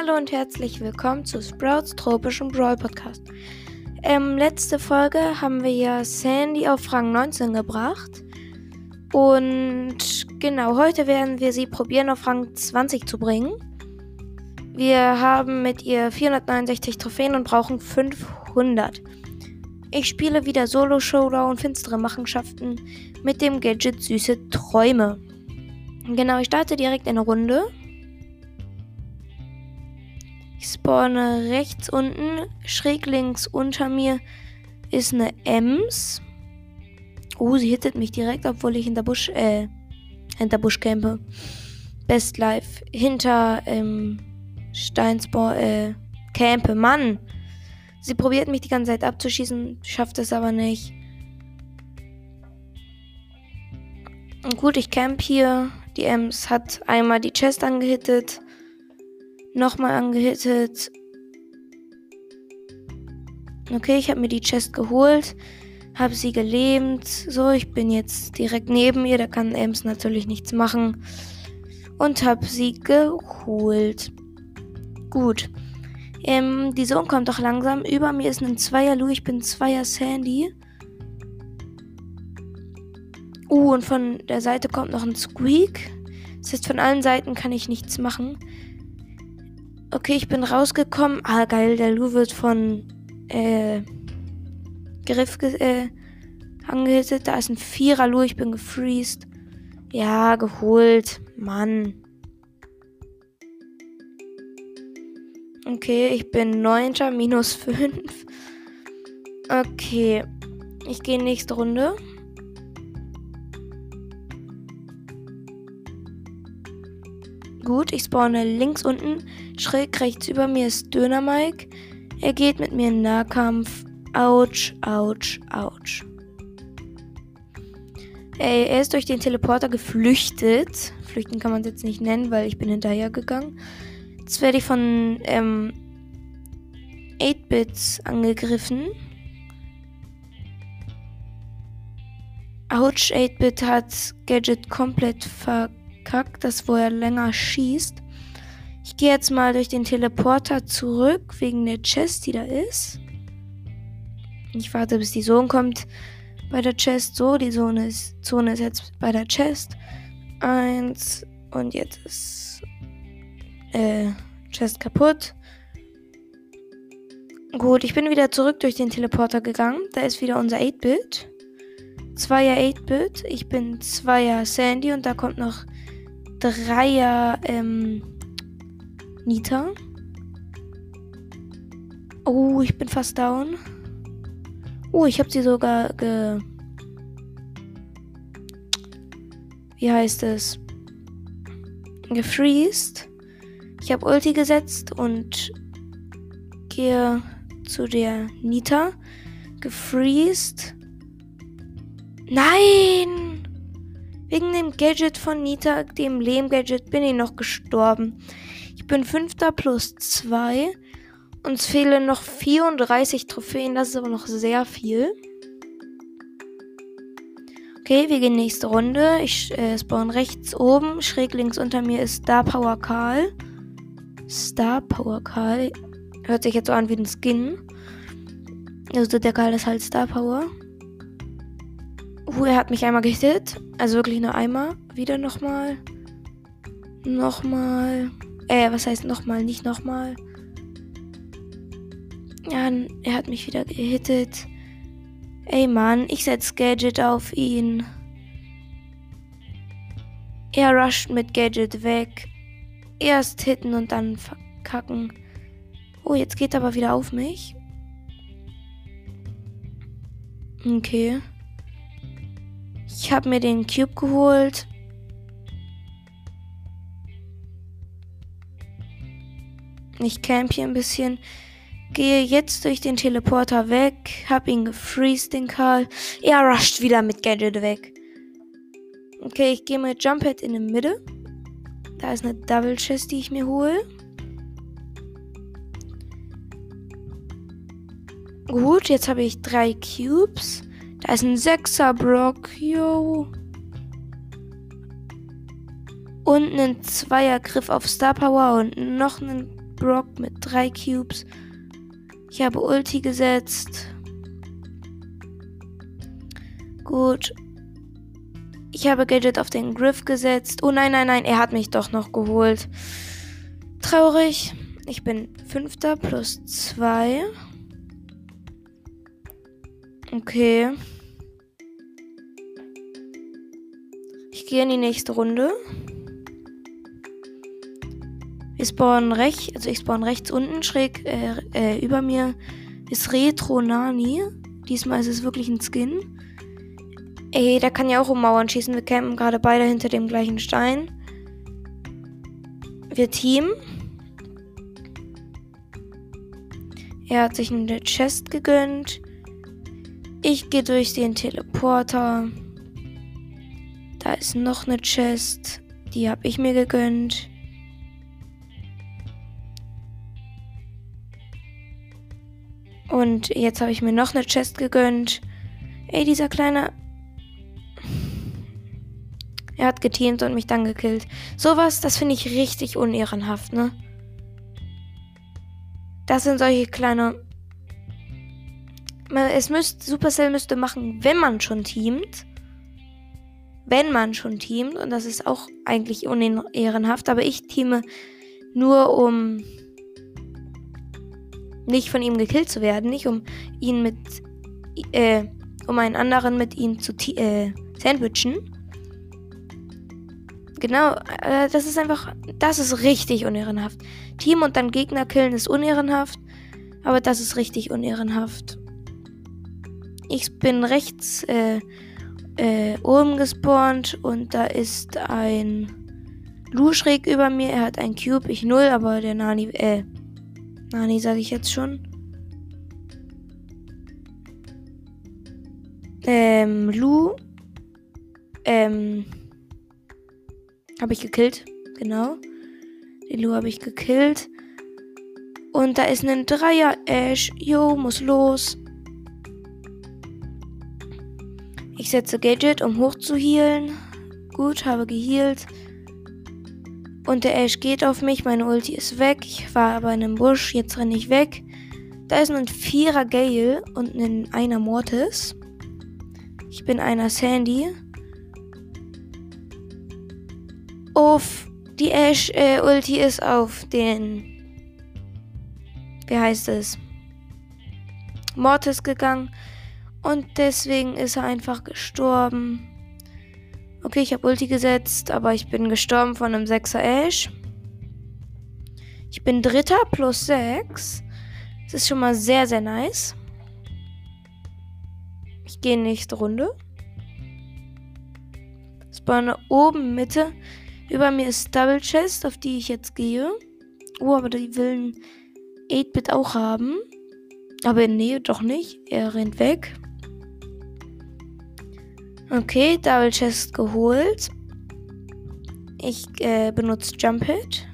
Hallo und herzlich willkommen zu Sprouts tropischen Brawl Podcast. Ähm, letzte Folge haben wir ja Sandy auf Rang 19 gebracht. Und genau, heute werden wir sie probieren auf Rang 20 zu bringen. Wir haben mit ihr 469 Trophäen und brauchen 500. Ich spiele wieder Solo Showdown Finstere Machenschaften mit dem Gadget Süße Träume. Genau, ich starte direkt eine Runde. Ich spawne rechts unten. Schräg links unter mir ist eine Ems. Oh, sie hittet mich direkt, obwohl ich hinter Busch, äh, hinter Busch campe. Best Life. Hinter, ähm, Steinsbau, äh, campe. Mann! Sie probiert mich die ganze Zeit abzuschießen, schafft es aber nicht. Und gut, ich camp hier. Die Ems hat einmal die Chest angehittet. Nochmal angehittet. Okay, ich habe mir die Chest geholt. Habe sie gelähmt. So, ich bin jetzt direkt neben ihr. Da kann Ems natürlich nichts machen. Und habe sie geholt. Gut. Ähm, die Sohn kommt doch langsam. Über mir ist ein Zweier Lou. Ich bin Zweier Sandy. Uh, und von der Seite kommt noch ein Squeak. Das heißt, von allen Seiten kann ich nichts machen. Okay, ich bin rausgekommen. Ah, geil, der Lu wird von äh, Griff äh, angehittet. Da ist ein Vierer Lu, ich bin gefreezed. Ja, geholt. Mann. Okay, ich bin 9. minus 5. Okay. Ich gehe nächste Runde. Gut, ich spawne links unten. Schräg rechts über mir ist Döner Mike. Er geht mit mir in Nahkampf. Autsch, ouch, ouch. Ey, er ist durch den Teleporter geflüchtet. Flüchten kann man es jetzt nicht nennen, weil ich bin hinterher gegangen. Jetzt werde ich von ähm, 8-Bits angegriffen. Ouch, 8-Bit hat Gadget komplett verkackt dass wo er länger schießt. Ich gehe jetzt mal durch den Teleporter zurück, wegen der Chest, die da ist. Ich warte, bis die Zone kommt bei der Chest. So, die Zone ist, Zone ist jetzt bei der Chest. Eins. Und jetzt ist äh, Chest kaputt. Gut, ich bin wieder zurück durch den Teleporter gegangen. Da ist wieder unser 8-Bit. Zweier 8-Bit. Ich bin Zweier Sandy und da kommt noch Dreier ähm, Nita. Oh, ich bin fast down. Oh, ich habe sie sogar ge. Wie heißt es? Gefreezed. Ich habe Ulti gesetzt und gehe zu der Nita. Gefreezed. Nein! Wegen dem Gadget von Nita, dem Lehm-Gadget, bin ich noch gestorben. Ich bin Fünfter plus zwei. Uns fehlen noch 34 Trophäen, das ist aber noch sehr viel. Okay, wir gehen nächste Runde. Ich äh, spawn rechts oben. Schräg links unter mir ist Star Power Karl. Star Power Karl. Hört sich jetzt so an wie ein Skin. Also der Karl ist halt Star Power. Uh, er hat mich einmal gehittet. Also wirklich nur einmal. Wieder nochmal. Nochmal. Äh, was heißt nochmal? Nicht nochmal. Ja, er hat mich wieder gehittet. Ey Mann, ich setz Gadget auf ihn. Er rusht mit Gadget weg. Erst hitten und dann verkacken. Oh, jetzt geht er aber wieder auf mich. Okay. Ich habe mir den Cube geholt. Ich camp hier ein bisschen. Gehe jetzt durch den Teleporter weg. Hab ihn gefreezed, den Karl. Er rusht wieder mit Gadget weg. Okay, ich gehe mit Jumphead in die Mitte. Da ist eine Double Chest, die ich mir hole. Gut, jetzt habe ich drei Cubes. Da ist ein Sechser Brock, yo. Und ein Zweiergriff auf Star Power und noch ein Brock mit drei Cubes. Ich habe Ulti gesetzt. Gut. Ich habe Gadget auf den Griff gesetzt. Oh nein, nein, nein, er hat mich doch noch geholt. Traurig. Ich bin Fünfter plus zwei. Okay. Ich gehe in die nächste Runde. Wir spawnen rechts, also ich spawn rechts unten, schräg äh, äh, über mir ist Retro Nani. Diesmal ist es wirklich ein Skin. Ey, der kann ja auch um Mauern schießen. Wir campen gerade beide hinter dem gleichen Stein. Wir teamen. Er hat sich eine Chest gegönnt. Ich gehe durch den Teleporter. Da ist noch eine Chest. Die habe ich mir gegönnt. Und jetzt habe ich mir noch eine Chest gegönnt. Ey, dieser kleine. Er hat geteamt und mich dann gekillt. Sowas, das finde ich richtig unehrenhaft, ne? Das sind solche kleine. Es müsste, Supercell müsste machen, wenn man schon teamt. Wenn man schon teamt. Und das ist auch eigentlich unehrenhaft. Aber ich teame nur um nicht von ihm gekillt zu werden, nicht um ihn mit, äh, um einen anderen mit ihm zu äh, sandwichen. Genau, äh, das ist einfach, das ist richtig unehrenhaft. Team und dann Gegner killen ist unehrenhaft, aber das ist richtig unehrenhaft. Ich bin rechts äh, äh, oben gespawnt und da ist ein Lu schräg über mir. Er hat ein Cube, ich null, aber der Nani, äh, Nani sage ich jetzt schon. Ähm, Lu. Ähm. Habe ich gekillt. Genau. Den Lu habe ich gekillt. Und da ist ein Dreier Ash. Jo, muss los. Ich setze Gadget, um hoch zu healen. Gut, habe gehealt. Und der Ash geht auf mich, meine Ulti ist weg. Ich war aber in einem Busch, jetzt renne ich weg. Da ist ein Vierer Gale und ein einer Mortis. Ich bin einer Sandy. Auf die Ash äh, Ulti ist auf den. Wie heißt es? Mortis gegangen. Und deswegen ist er einfach gestorben. Okay, ich habe Ulti gesetzt, aber ich bin gestorben von einem 6er Ash. Ich bin Dritter plus 6. Das ist schon mal sehr, sehr nice. Ich gehe nächste Runde. Spawne oben Mitte. Über mir ist Double Chest, auf die ich jetzt gehe. Oh, aber die will 8-Bit auch haben. Aber nee, doch nicht. Er rennt weg. Okay, Double Chest geholt. Ich äh, benutze Jump Hit.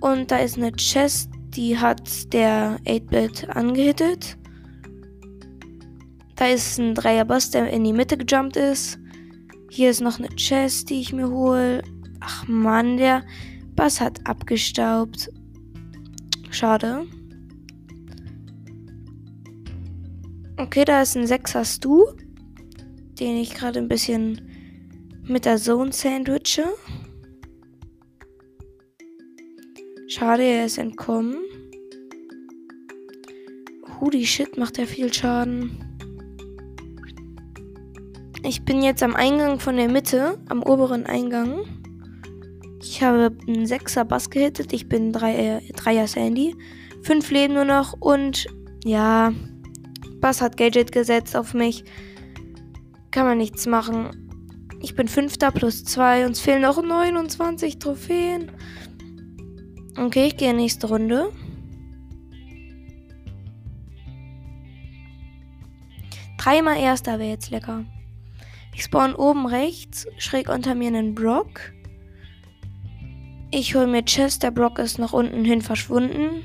Und da ist eine Chest, die hat der 8-Bit angehittet. Da ist ein Dreier-Boss, der in die Mitte gejumpt ist. Hier ist noch eine Chest, die ich mir hole. Ach man, der Bass hat abgestaubt. Schade. Okay, da ist ein 6er Stu, den ich gerade ein bisschen mit der Zone sandwiche. Schade, er ist entkommen. Holy shit, macht er viel Schaden. Ich bin jetzt am Eingang von der Mitte, am oberen Eingang. Ich habe einen 6er Bass gehittet. Ich bin 3er, 3er Sandy. Fünf Leben nur noch und ja, Bass hat Gadget gesetzt auf mich. Kann man nichts machen. Ich bin Fünfter plus zwei. Uns fehlen noch 29 Trophäen. Okay, ich gehe nächste Runde. Dreimal Erster wäre jetzt lecker. Ich spawn oben rechts, schräg unter mir einen Brock. Ich hole mir Chest, der Brock ist nach unten hin verschwunden.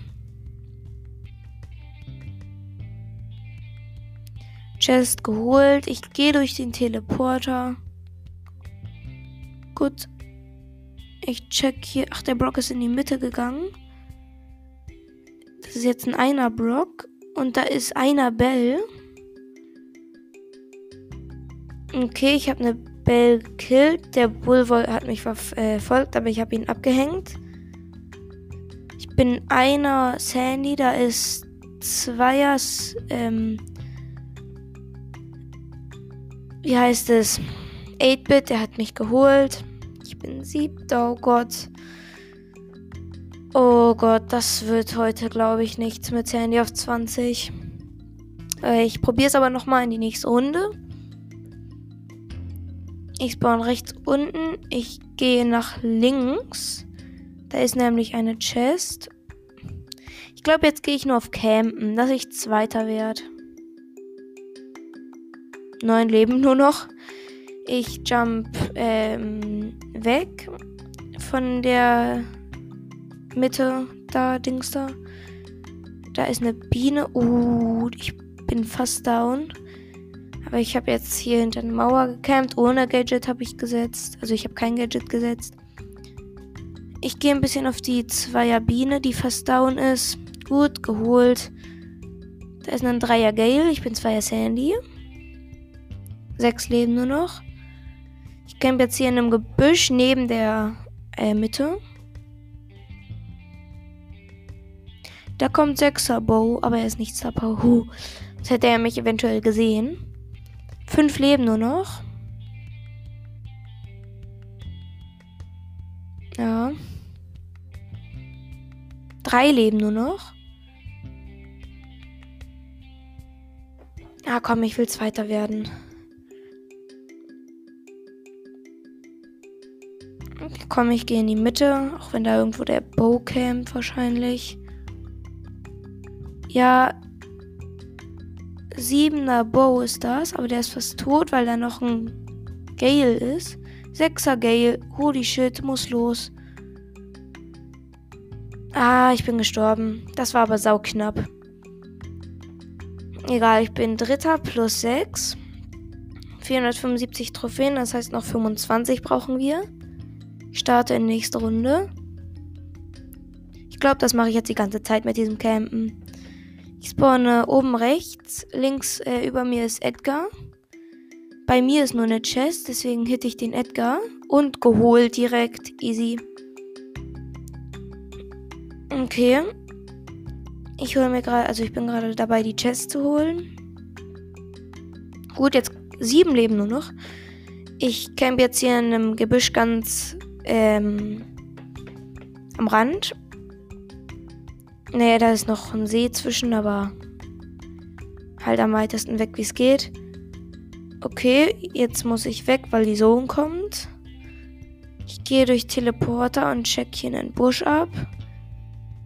Chest geholt. Ich gehe durch den Teleporter. Gut. Ich check hier. Ach, der Brock ist in die Mitte gegangen. Das ist jetzt ein einer Brock. Und da ist einer Bell. Okay, ich habe eine Bell gekillt. Der Bull hat mich verfolgt, aber ich habe ihn abgehängt. Ich bin einer Sandy, da ist Zweiers, ähm, wie heißt es? 8-Bit, der hat mich geholt. Ich bin siebter, oh Gott. Oh Gott, das wird heute, glaube ich, nichts mit Sandy auf 20. Äh, ich probiere es aber nochmal in die nächste Runde. Ich spawn rechts unten. Ich gehe nach links. Da ist nämlich eine Chest. Ich glaube, jetzt gehe ich nur auf Campen, dass ich Zweiter werde. Neun Leben nur noch. Ich jump ähm, weg von der Mitte da, Dings da. Da ist eine Biene. Uh, ich bin fast down. Aber ich habe jetzt hier hinter der Mauer gecampt. Ohne Gadget habe ich gesetzt. Also ich habe kein Gadget gesetzt. Ich gehe ein bisschen auf die Zweier Biene, die fast down ist. Gut, geholt. Da ist ein Dreier Gale. Ich bin Zweier Sandy. Sechs Leben nur noch. Ich camp jetzt hier in einem Gebüsch neben der äh, Mitte. Da kommt Sechser Bow, aber er ist nicht Star Huh. Das hätte er mich eventuell gesehen. Fünf Leben nur noch. Ja. Drei Leben nur noch. Ah, komm, ich will Zweiter werden. Komm, ich gehe in die Mitte, auch wenn da irgendwo der Bow campt wahrscheinlich. Ja, siebener Bow ist das, aber der ist fast tot, weil da noch ein Gale ist. Sechser Gale, holy shit, muss los. Ah, ich bin gestorben. Das war aber sauknapp. Egal, ich bin Dritter plus 6. 475 Trophäen, das heißt noch 25 brauchen wir. Ich starte in nächste Runde. Ich glaube, das mache ich jetzt die ganze Zeit mit diesem Campen. Ich spawne oben rechts. Links äh, über mir ist Edgar. Bei mir ist nur eine Chest, deswegen hitte ich den Edgar. Und geholt direkt. Easy. Okay. Ich hole mir gerade, also ich bin gerade dabei, die Chest zu holen. Gut, jetzt sieben Leben nur noch. Ich camp jetzt hier in einem Gebüsch ganz ähm, am Rand. Nee, da ist noch ein See zwischen, aber halt am weitesten weg, wie es geht. Okay, jetzt muss ich weg, weil die Zone kommt. Ich gehe durch Teleporter und check hier einen Busch ab,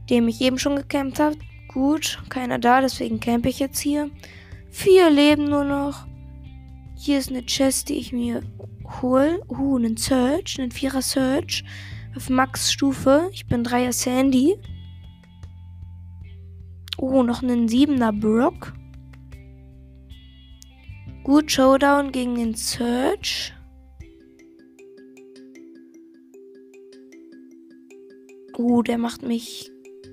dem ich eben schon gecampt habe. Gut, keiner da, deswegen campe ich jetzt hier. Vier Leben nur noch. Hier ist eine Chest, die ich mir hol. Uh, einen Search, einen Vierer Search auf Max-Stufe. Ich bin Dreier Sandy. Uh, noch einen Siebener Brock. Gut, Showdown gegen den Search. Uh, der macht mich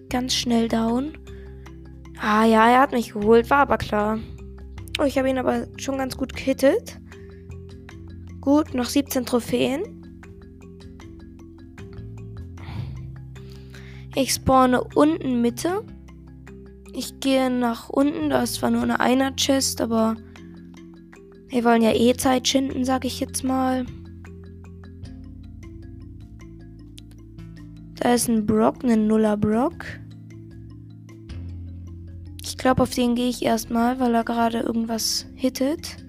ganz schnell down. Ah ja, er hat mich geholt, war aber klar. Oh, ich habe ihn aber schon ganz gut gehittet. Gut, noch 17 Trophäen. Ich spawne unten Mitte. Ich gehe nach unten. Da ist zwar nur eine Einer-Chest, aber wir wollen ja eh Zeit schinden, sag ich jetzt mal. Da ist ein Brock, ein Nuller Brock. Ich glaube, auf den gehe ich erstmal, weil er gerade irgendwas hittet.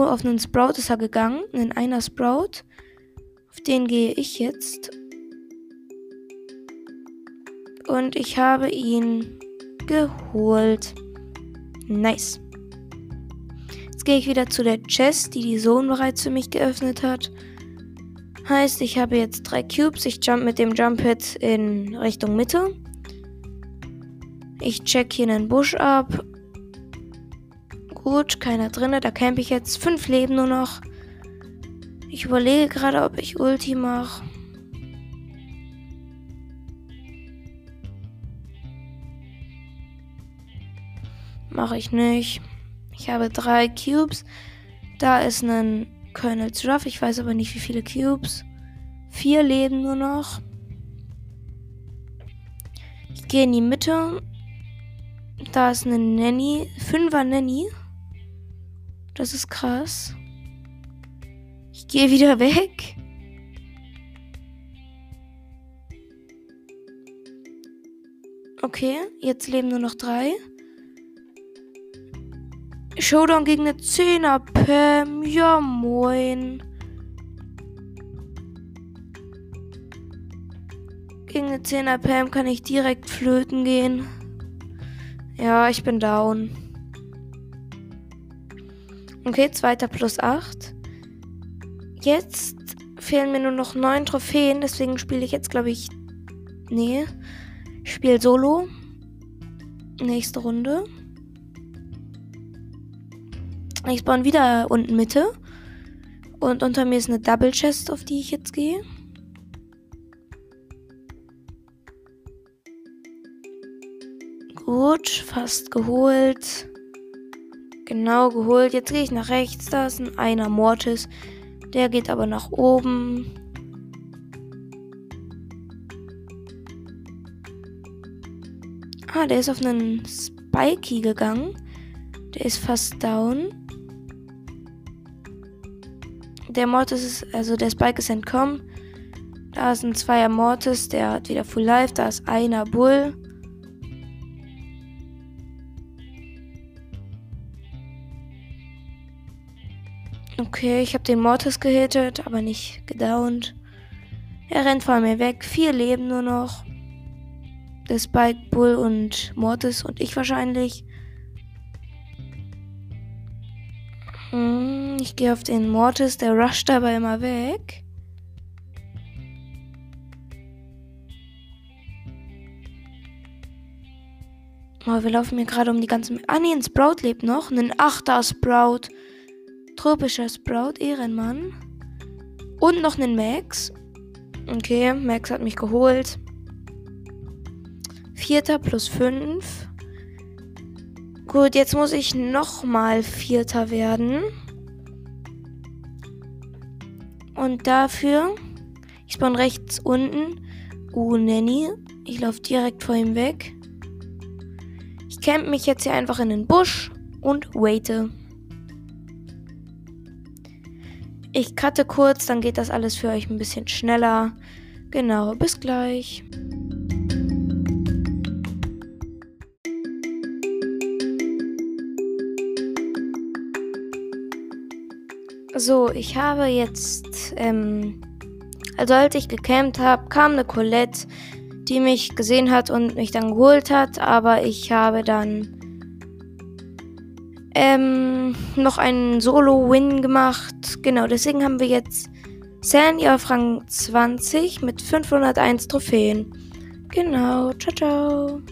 Oh, auf einen Sprout ist er gegangen. Einen einer Sprout. Auf den gehe ich jetzt. Und ich habe ihn geholt. Nice. Jetzt gehe ich wieder zu der Chest, die die Zone bereits für mich geöffnet hat. Heißt, ich habe jetzt drei Cubes. Ich jump mit dem Jump Hit in Richtung Mitte. Ich check hier einen Busch ab Gut, keiner drinne. Da campe ich jetzt. Fünf Leben nur noch. Ich überlege gerade, ob ich Ulti mache. Mache ich nicht. Ich habe drei Cubes. Da ist ein Colonel Ruff. Ich weiß aber nicht, wie viele Cubes. Vier leben nur noch. Ich gehe in die Mitte. Da ist eine Nanny. Fünfer Nanny. Das ist krass. Ich gehe wieder weg. Okay, jetzt leben nur noch drei. Showdown gegen eine 10er Pam. Ja, moin. Gegen eine 10er Pam kann ich direkt flöten gehen. Ja, ich bin down. Okay, zweiter plus 8. Jetzt fehlen mir nur noch 9 Trophäen, deswegen spiele ich jetzt, glaube ich. Nee. Ich spiele Solo. Nächste Runde. Ich spawn wieder unten Mitte. Und unter mir ist eine Double Chest, auf die ich jetzt gehe. Gut, fast geholt. Genau geholt. Jetzt gehe ich nach rechts. Da ist ein einer Mortis. Der geht aber nach oben. Ah, der ist auf einen Spikey gegangen. Der ist fast down. Der Mortis ist, also der Spike ist entkommen. Da ist ein Zweier Mortis, der hat wieder Full Life. Da ist einer Bull. Okay, ich habe den Mortis gehittet, aber nicht gedownt. Er rennt vor mir weg. Vier Leben nur noch. Der Spike, Bull und Mortis und ich wahrscheinlich. Hm, ich gehe auf den Mortis, der rusht aber immer weg. Oh, wir laufen mir gerade um die ganzen. Ah, nee, ein Sprout lebt noch. Ein Achter Sprout. Tropischer Sprout, Ehrenmann. Und noch einen Max. Okay, Max hat mich geholt. Vierter plus fünf. Gut, jetzt muss ich nochmal Vierter werden. Und dafür, ich spawn rechts unten. Uh, Nanny. Ich laufe direkt vor ihm weg. Ich camp mich jetzt hier einfach in den Busch und waite. Ich cutte kurz, dann geht das alles für euch ein bisschen schneller. Genau, bis gleich. So, ich habe jetzt, ähm, also als ich gecampt habe, kam eine Colette, die mich gesehen hat und mich dann geholt hat, aber ich habe dann ähm, noch einen Solo-Win gemacht. Genau, deswegen haben wir jetzt Sandy auf Rang 20 mit 501 Trophäen. Genau, ciao, ciao.